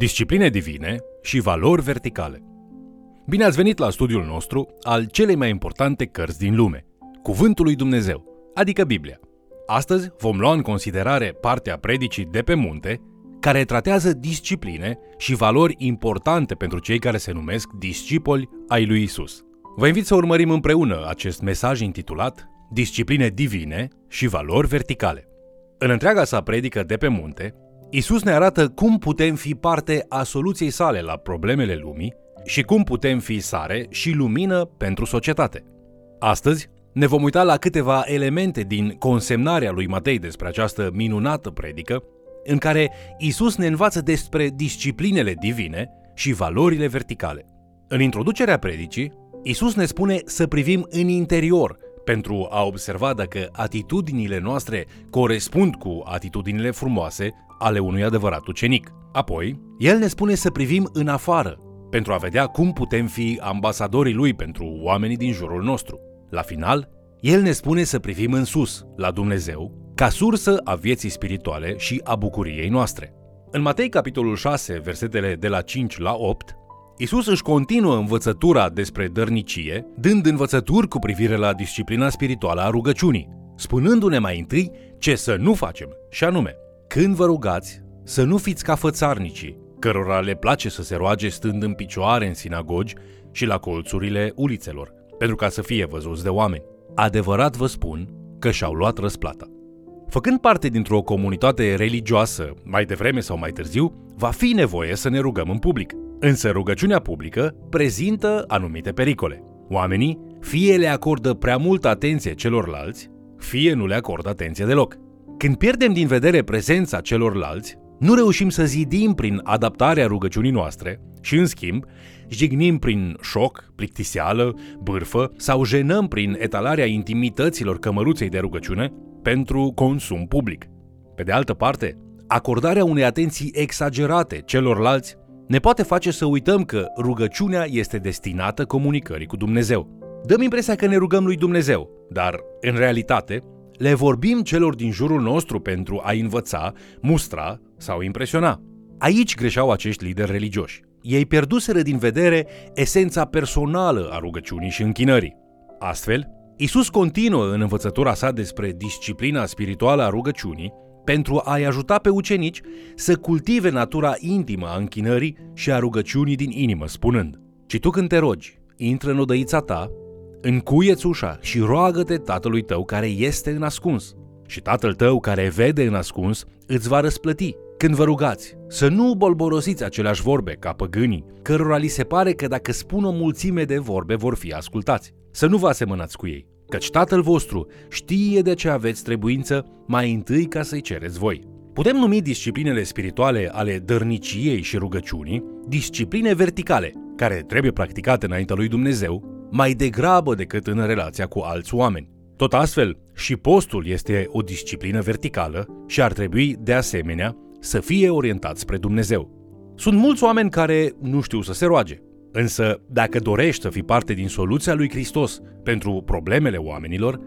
discipline divine și valori verticale. Bine ați venit la studiul nostru al celei mai importante cărți din lume, Cuvântul lui Dumnezeu, adică Biblia. Astăzi vom lua în considerare partea predicii de pe munte, care tratează discipline și valori importante pentru cei care se numesc discipoli ai lui Isus. Vă invit să urmărim împreună acest mesaj intitulat Discipline divine și valori verticale. În întreaga sa predică de pe munte, Isus ne arată cum putem fi parte a soluției sale la problemele lumii și cum putem fi sare și lumină pentru societate. Astăzi ne vom uita la câteva elemente din consemnarea lui Matei despre această minunată predică, în care Isus ne învață despre disciplinele divine și valorile verticale. În introducerea predicii, Isus ne spune să privim în interior pentru a observa dacă atitudinile noastre corespund cu atitudinile frumoase ale unui adevărat ucenic. Apoi, el ne spune să privim în afară, pentru a vedea cum putem fi ambasadorii lui pentru oamenii din jurul nostru. La final, el ne spune să privim în sus, la Dumnezeu, ca sursă a vieții spirituale și a bucuriei noastre. În Matei capitolul 6, versetele de la 5 la 8, Isus își continuă învățătura despre dărnicie, dând învățături cu privire la disciplina spirituală a rugăciunii, spunându-ne mai întâi ce să nu facem, și anume, când vă rugați, să nu fiți ca fățarnicii, cărora le place să se roage stând în picioare în sinagogi și la colțurile ulițelor, pentru ca să fie văzuți de oameni. Adevărat vă spun că și-au luat răsplata. Făcând parte dintr-o comunitate religioasă, mai devreme sau mai târziu, va fi nevoie să ne rugăm în public. Însă rugăciunea publică prezintă anumite pericole. Oamenii fie le acordă prea multă atenție celorlalți, fie nu le acordă atenție deloc. Când pierdem din vedere prezența celorlalți, nu reușim să zidim prin adaptarea rugăciunii noastre și, în schimb, jignim prin șoc, plictiseală, bârfă sau jenăm prin etalarea intimităților cămăruței de rugăciune pentru consum public. Pe de altă parte, acordarea unei atenții exagerate celorlalți ne poate face să uităm că rugăciunea este destinată comunicării cu Dumnezeu. Dăm impresia că ne rugăm lui Dumnezeu, dar, în realitate, le vorbim celor din jurul nostru pentru a învăța, mustra sau impresiona. Aici greșeau acești lideri religioși. Ei pierduseră din vedere esența personală a rugăciunii și închinării. Astfel, Isus continuă în învățătura sa despre disciplina spirituală a rugăciunii pentru a-i ajuta pe ucenici să cultive natura intimă a închinării și a rugăciunii din inimă, spunând Ci tu când te rogi, intră în odăița ta Încuieți ușa și roagă-te tatălui tău care este în ascuns. Și tatăl tău care vede în ascuns îți va răsplăti. Când vă rugați, să nu bolborosiți aceleași vorbe ca păgânii, cărora li se pare că dacă spun o mulțime de vorbe vor fi ascultați. Să nu vă asemănați cu ei, căci tatăl vostru știe de ce aveți trebuință mai întâi ca să-i cereți voi. Putem numi disciplinele spirituale ale dărniciei și rugăciunii discipline verticale, care trebuie practicate înaintea lui Dumnezeu mai degrabă decât în relația cu alți oameni. Tot astfel, și postul este o disciplină verticală și ar trebui, de asemenea, să fie orientat spre Dumnezeu. Sunt mulți oameni care nu știu să se roage, însă dacă dorești să fii parte din soluția lui Hristos pentru problemele oamenilor,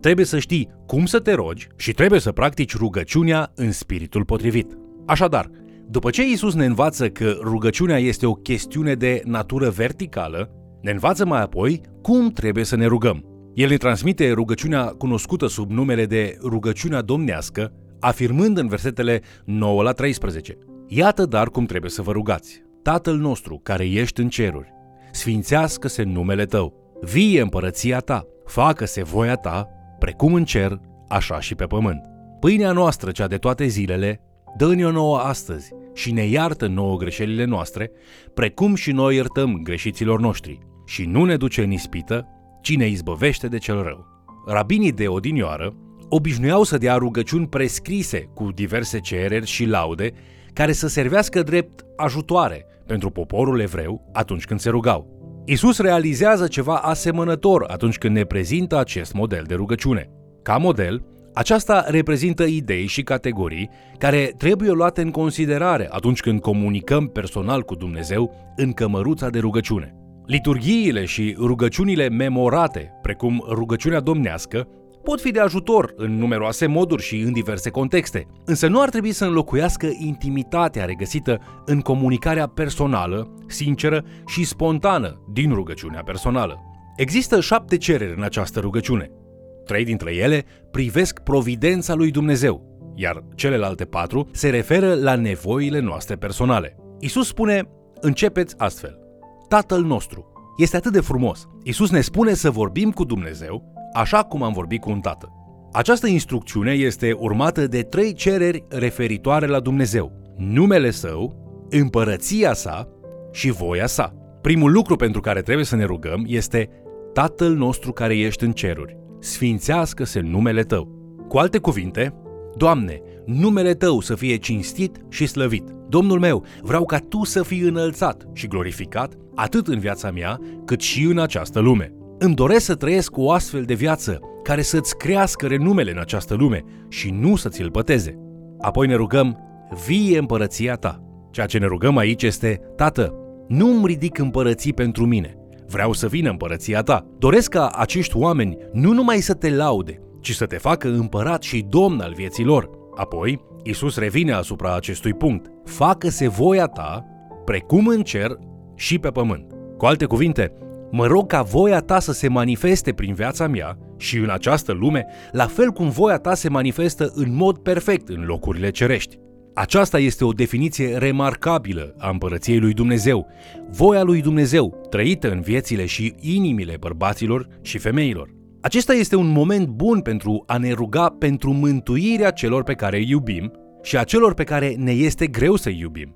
trebuie să știi cum să te rogi și trebuie să practici rugăciunea în spiritul potrivit. Așadar, după ce Isus ne învață că rugăciunea este o chestiune de natură verticală, ne învață mai apoi cum trebuie să ne rugăm. El ne transmite rugăciunea cunoscută sub numele de rugăciunea domnească, afirmând în versetele 9 la 13. Iată dar cum trebuie să vă rugați. Tatăl nostru care ești în ceruri, sfințească-se numele tău, vie împărăția ta, facă-se voia ta, precum în cer, așa și pe pământ. Pâinea noastră, cea de toate zilele, dă-ne-o nouă astăzi și ne iartă nouă greșelile noastre, precum și noi iertăm greșiților noștri și nu ne duce în ispită, ci ne izbăvește de cel rău. Rabinii de odinioară obișnuiau să dea rugăciuni prescrise cu diverse cereri și laude care să servească drept ajutoare pentru poporul evreu atunci când se rugau. Isus realizează ceva asemănător atunci când ne prezintă acest model de rugăciune. Ca model, aceasta reprezintă idei și categorii care trebuie luate în considerare atunci când comunicăm personal cu Dumnezeu în cămăruța de rugăciune. Liturghiile și rugăciunile memorate, precum rugăciunea domnească, pot fi de ajutor în numeroase moduri și în diverse contexte, însă nu ar trebui să înlocuiască intimitatea regăsită în comunicarea personală, sinceră și spontană din rugăciunea personală. Există șapte cereri în această rugăciune. Trei dintre ele privesc providența lui Dumnezeu, iar celelalte patru se referă la nevoile noastre personale. Isus spune, începeți astfel. Tatăl nostru. Este atât de frumos. Isus ne spune să vorbim cu Dumnezeu așa cum am vorbit cu un tată. Această instrucțiune este urmată de trei cereri referitoare la Dumnezeu. Numele Său, împărăția sa și voia sa. Primul lucru pentru care trebuie să ne rugăm este Tatăl nostru care ești în ceruri, sfințească-se numele Tău. Cu alte cuvinte, Doamne, numele Tău să fie cinstit și slăvit. Domnul meu, vreau ca Tu să fii înălțat și glorificat atât în viața mea, cât și în această lume. Îmi doresc să trăiesc o astfel de viață care să-ți crească renumele în această lume și nu să ți-l păteze. Apoi ne rugăm, vie împărăția ta. Ceea ce ne rugăm aici este, Tată, nu îmi ridic împărății pentru mine. Vreau să vină împărăția ta. Doresc ca acești oameni nu numai să te laude, ci să te facă împărat și domn al vieții lor. Apoi, Isus revine asupra acestui punct. Facă-se voia ta, precum în cer și pe pământ. Cu alte cuvinte, mă rog ca voia ta să se manifeste prin viața mea și în această lume, la fel cum voia ta se manifestă în mod perfect în locurile cerești. Aceasta este o definiție remarcabilă a împărăției lui Dumnezeu, voia lui Dumnezeu, trăită în viețile și inimile bărbaților și femeilor. Acesta este un moment bun pentru a ne ruga pentru mântuirea celor pe care îi iubim și a celor pe care ne este greu să iubim.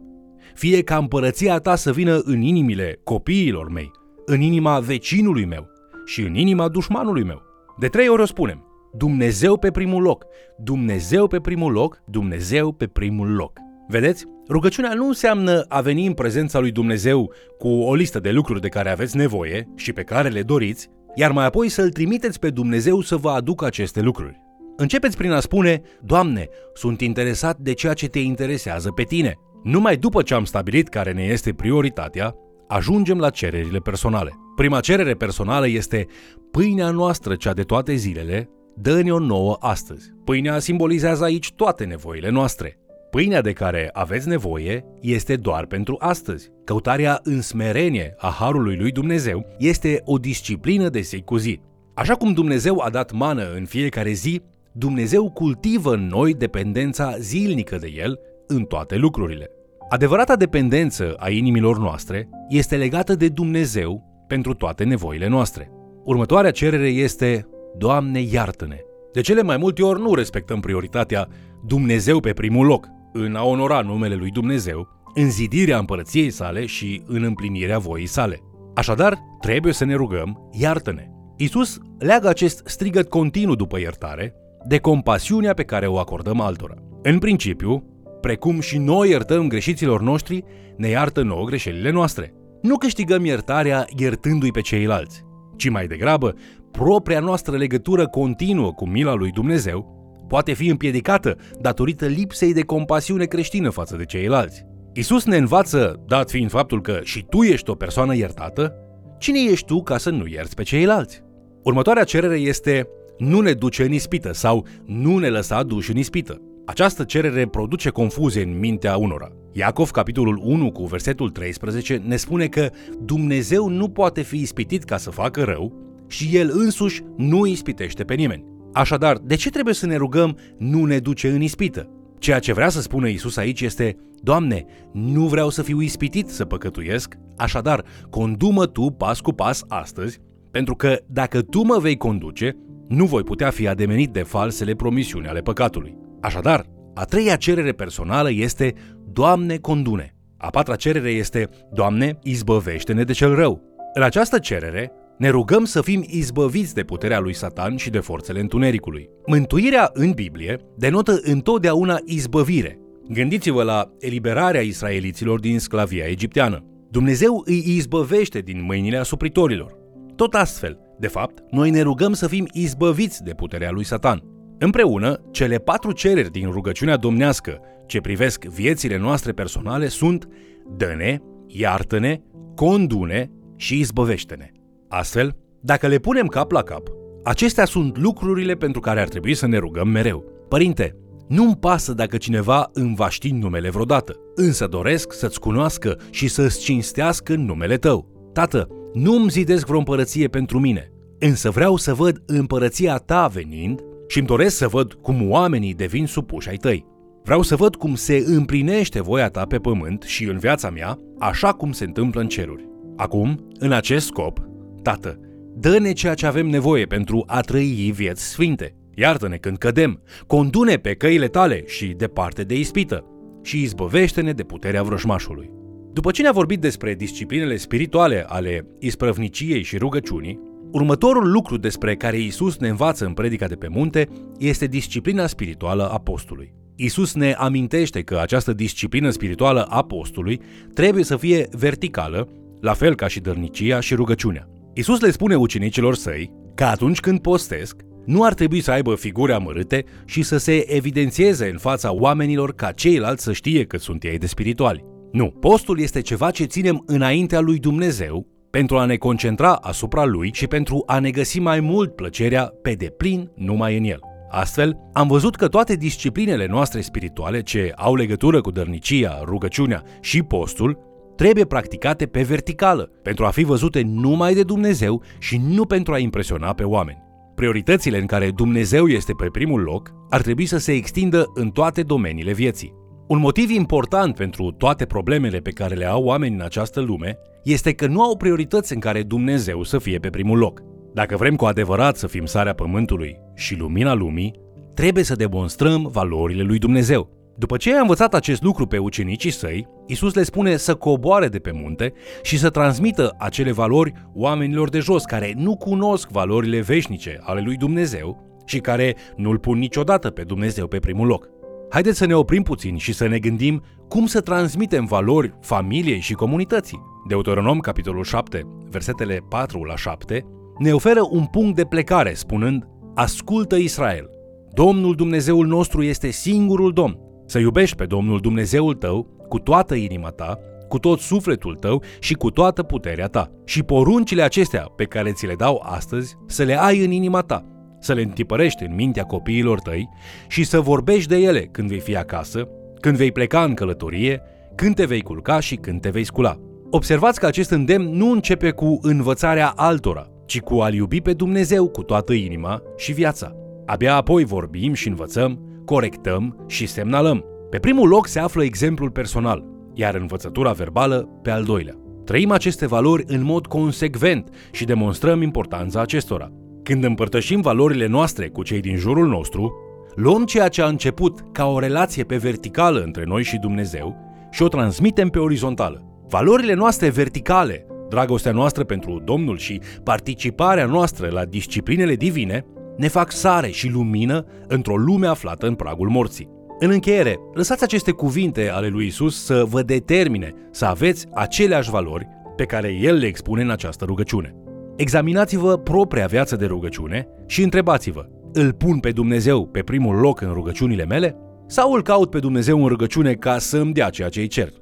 Fie ca împărăția ta să vină în inimile copiilor mei, în inima vecinului meu și în inima dușmanului meu. De trei ori o spunem, Dumnezeu pe primul loc, Dumnezeu pe primul loc, Dumnezeu pe primul loc. Vedeți? Rugăciunea nu înseamnă a veni în prezența lui Dumnezeu cu o listă de lucruri de care aveți nevoie și pe care le doriți, iar mai apoi să-L trimiteți pe Dumnezeu să vă aducă aceste lucruri. Începeți prin a spune, Doamne, sunt interesat de ceea ce te interesează pe tine. Numai după ce am stabilit care ne este prioritatea, ajungem la cererile personale. Prima cerere personală este pâinea noastră, cea de toate zilele, dă-ne-o nouă astăzi. Pâinea simbolizează aici toate nevoile noastre. Pâinea de care aveți nevoie este doar pentru astăzi. Căutarea în smerenie a Harului lui Dumnezeu este o disciplină de zi cu zi. Așa cum Dumnezeu a dat mană în fiecare zi, Dumnezeu cultivă în noi dependența zilnică de El în toate lucrurile. Adevărata dependență a inimilor noastre este legată de Dumnezeu pentru toate nevoile noastre. Următoarea cerere este Doamne iartă-ne! De cele mai multe ori nu respectăm prioritatea Dumnezeu pe primul loc, în a onora numele lui Dumnezeu, în zidirea împărăției sale și în împlinirea voii sale. Așadar, trebuie să ne rugăm, iartă-ne! Isus leagă acest strigăt continuu după iertare de compasiunea pe care o acordăm altora. În principiu, precum și noi iertăm greșiților noștri, ne iartă nouă greșelile noastre. Nu câștigăm iertarea iertându-i pe ceilalți, ci mai degrabă, propria noastră legătură continuă cu mila lui Dumnezeu poate fi împiedicată datorită lipsei de compasiune creștină față de ceilalți. Isus ne învață, dat fiind faptul că și tu ești o persoană iertată, cine ești tu ca să nu ierți pe ceilalți? Următoarea cerere este nu ne duce în ispită sau nu ne lăsa duși în ispită. Această cerere produce confuzie în mintea unora. Iacov, capitolul 1 cu versetul 13, ne spune că Dumnezeu nu poate fi ispitit ca să facă rău și El însuși nu ispitește pe nimeni. Așadar, de ce trebuie să ne rugăm nu ne duce în ispită? Ceea ce vrea să spună Isus aici este, Doamne, nu vreau să fiu ispitit să păcătuiesc, așadar, condumă Tu pas cu pas astăzi, pentru că dacă Tu mă vei conduce, nu voi putea fi ademenit de falsele promisiuni ale păcatului. Așadar, a treia cerere personală este Doamne, condune. A patra cerere este Doamne, izbăvește-ne de cel rău. În această cerere, ne rugăm să fim izbăviți de puterea lui Satan și de forțele întunericului. Mântuirea în Biblie denotă întotdeauna izbăvire. Gândiți-vă la eliberarea israeliților din sclavia egipteană. Dumnezeu îi izbăvește din mâinile asupritorilor. Tot astfel, de fapt, noi ne rugăm să fim izbăviți de puterea lui Satan. Împreună, cele patru cereri din rugăciunea domnească ce privesc viețile noastre personale sunt Dă-ne, iartă-ne, condune și izbăvește-ne. Astfel, dacă le punem cap la cap, Acestea sunt lucrurile pentru care ar trebui să ne rugăm mereu. Părinte, nu-mi pasă dacă cineva îmi va ști numele vreodată, însă doresc să-ți cunoască și să-ți cinstească numele tău. Tată, nu-mi zidesc vreo împărăție pentru mine, însă vreau să văd împărăția ta venind și îmi doresc să văd cum oamenii devin supuși ai tăi. Vreau să văd cum se împlinește voia ta pe pământ și în viața mea, așa cum se întâmplă în ceruri. Acum, în acest scop, Tată, dă-ne ceea ce avem nevoie pentru a trăi vieți sfinte. Iartă-ne când cădem, condune pe căile tale și departe de ispită și izbăvește-ne de puterea vrăjmașului. După ce ne-a vorbit despre disciplinele spirituale ale isprăvniciei și rugăciunii, următorul lucru despre care Isus ne învață în predica de pe munte este disciplina spirituală a postului. Isus ne amintește că această disciplină spirituală a postului trebuie să fie verticală, la fel ca și dărnicia și rugăciunea. Isus le spune ucenicilor săi că atunci când postesc, nu ar trebui să aibă figuri amărâte și să se evidențieze în fața oamenilor ca ceilalți să știe că sunt ei de spirituali. Nu, postul este ceva ce ținem înaintea lui Dumnezeu pentru a ne concentra asupra lui și pentru a ne găsi mai mult plăcerea pe deplin numai în el. Astfel, am văzut că toate disciplinele noastre spirituale ce au legătură cu dărnicia, rugăciunea și postul trebuie practicate pe verticală, pentru a fi văzute numai de Dumnezeu și nu pentru a impresiona pe oameni. Prioritățile în care Dumnezeu este pe primul loc ar trebui să se extindă în toate domeniile vieții. Un motiv important pentru toate problemele pe care le au oamenii în această lume este că nu au priorități în care Dumnezeu să fie pe primul loc. Dacă vrem cu adevărat să fim sarea pământului și lumina lumii, trebuie să demonstrăm valorile lui Dumnezeu. După ce a învățat acest lucru pe ucenicii săi, Isus le spune să coboare de pe munte și să transmită acele valori oamenilor de jos care nu cunosc valorile veșnice ale lui Dumnezeu și care nu-L pun niciodată pe Dumnezeu pe primul loc. Haideți să ne oprim puțin și să ne gândim cum să transmitem valori familiei și comunității. Deuteronom, capitolul 7, versetele 4 la 7, ne oferă un punct de plecare spunând Ascultă Israel! Domnul Dumnezeul nostru este singurul Domn. Să iubești pe Domnul Dumnezeul tău cu toată inima ta, cu tot sufletul tău și cu toată puterea ta. Și poruncile acestea pe care ți le dau astăzi să le ai în inima ta, să le întipărești în mintea copiilor tăi și să vorbești de ele când vei fi acasă, când vei pleca în călătorie, când te vei culca și când te vei scula. Observați că acest îndemn nu începe cu învățarea altora, ci cu a-L iubi pe Dumnezeu cu toată inima și viața. Abia apoi vorbim și învățăm, corectăm și semnalăm. Pe primul loc se află exemplul personal, iar învățătura verbală pe al doilea. Trăim aceste valori în mod consecvent și demonstrăm importanța acestora. Când împărtășim valorile noastre cu cei din jurul nostru, luăm ceea ce a început ca o relație pe verticală între noi și Dumnezeu și o transmitem pe orizontală. Valorile noastre verticale, dragostea noastră pentru Domnul și participarea noastră la disciplinele divine ne fac sare și lumină într-o lume aflată în pragul morții. În încheiere, lăsați aceste cuvinte ale lui Isus să vă determine să aveți aceleași valori pe care El le expune în această rugăciune. Examinați-vă propria viață de rugăciune și întrebați-vă, îl pun pe Dumnezeu pe primul loc în rugăciunile mele? Sau îl caut pe Dumnezeu în rugăciune ca să îmi dea ceea ce îi cer?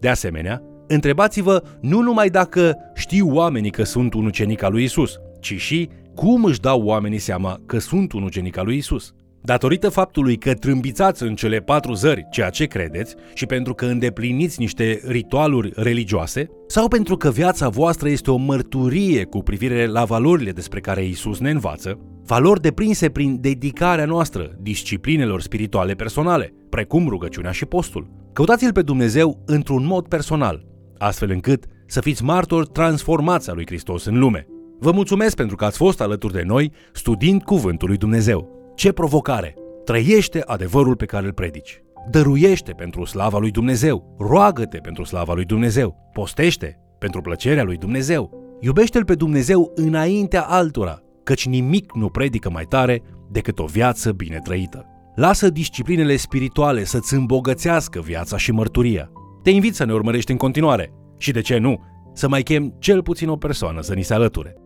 De asemenea, întrebați-vă nu numai dacă știu oamenii că sunt un ucenic al lui Isus, ci și cum își dau oamenii seama că sunt un ucenic al lui Isus. Datorită faptului că trâmbițați în cele patru zări ceea ce credeți și pentru că îndepliniți niște ritualuri religioase, sau pentru că viața voastră este o mărturie cu privire la valorile despre care Isus ne învață, valori deprinse prin dedicarea noastră disciplinelor spirituale personale, precum rugăciunea și postul. Căutați-L pe Dumnezeu într-un mod personal, astfel încât să fiți martori transformați a lui Hristos în lume. Vă mulțumesc pentru că ați fost alături de noi studiind Cuvântul lui Dumnezeu. Ce provocare! Trăiește adevărul pe care îl predici. Dăruiește pentru slava lui Dumnezeu. Roagă-te pentru slava lui Dumnezeu. Postește pentru plăcerea lui Dumnezeu. Iubește-L pe Dumnezeu înaintea altora, căci nimic nu predică mai tare decât o viață bine trăită. Lasă disciplinele spirituale să-ți îmbogățească viața și mărturia. Te invit să ne urmărești în continuare și, de ce nu, să mai chem cel puțin o persoană să ni se alăture.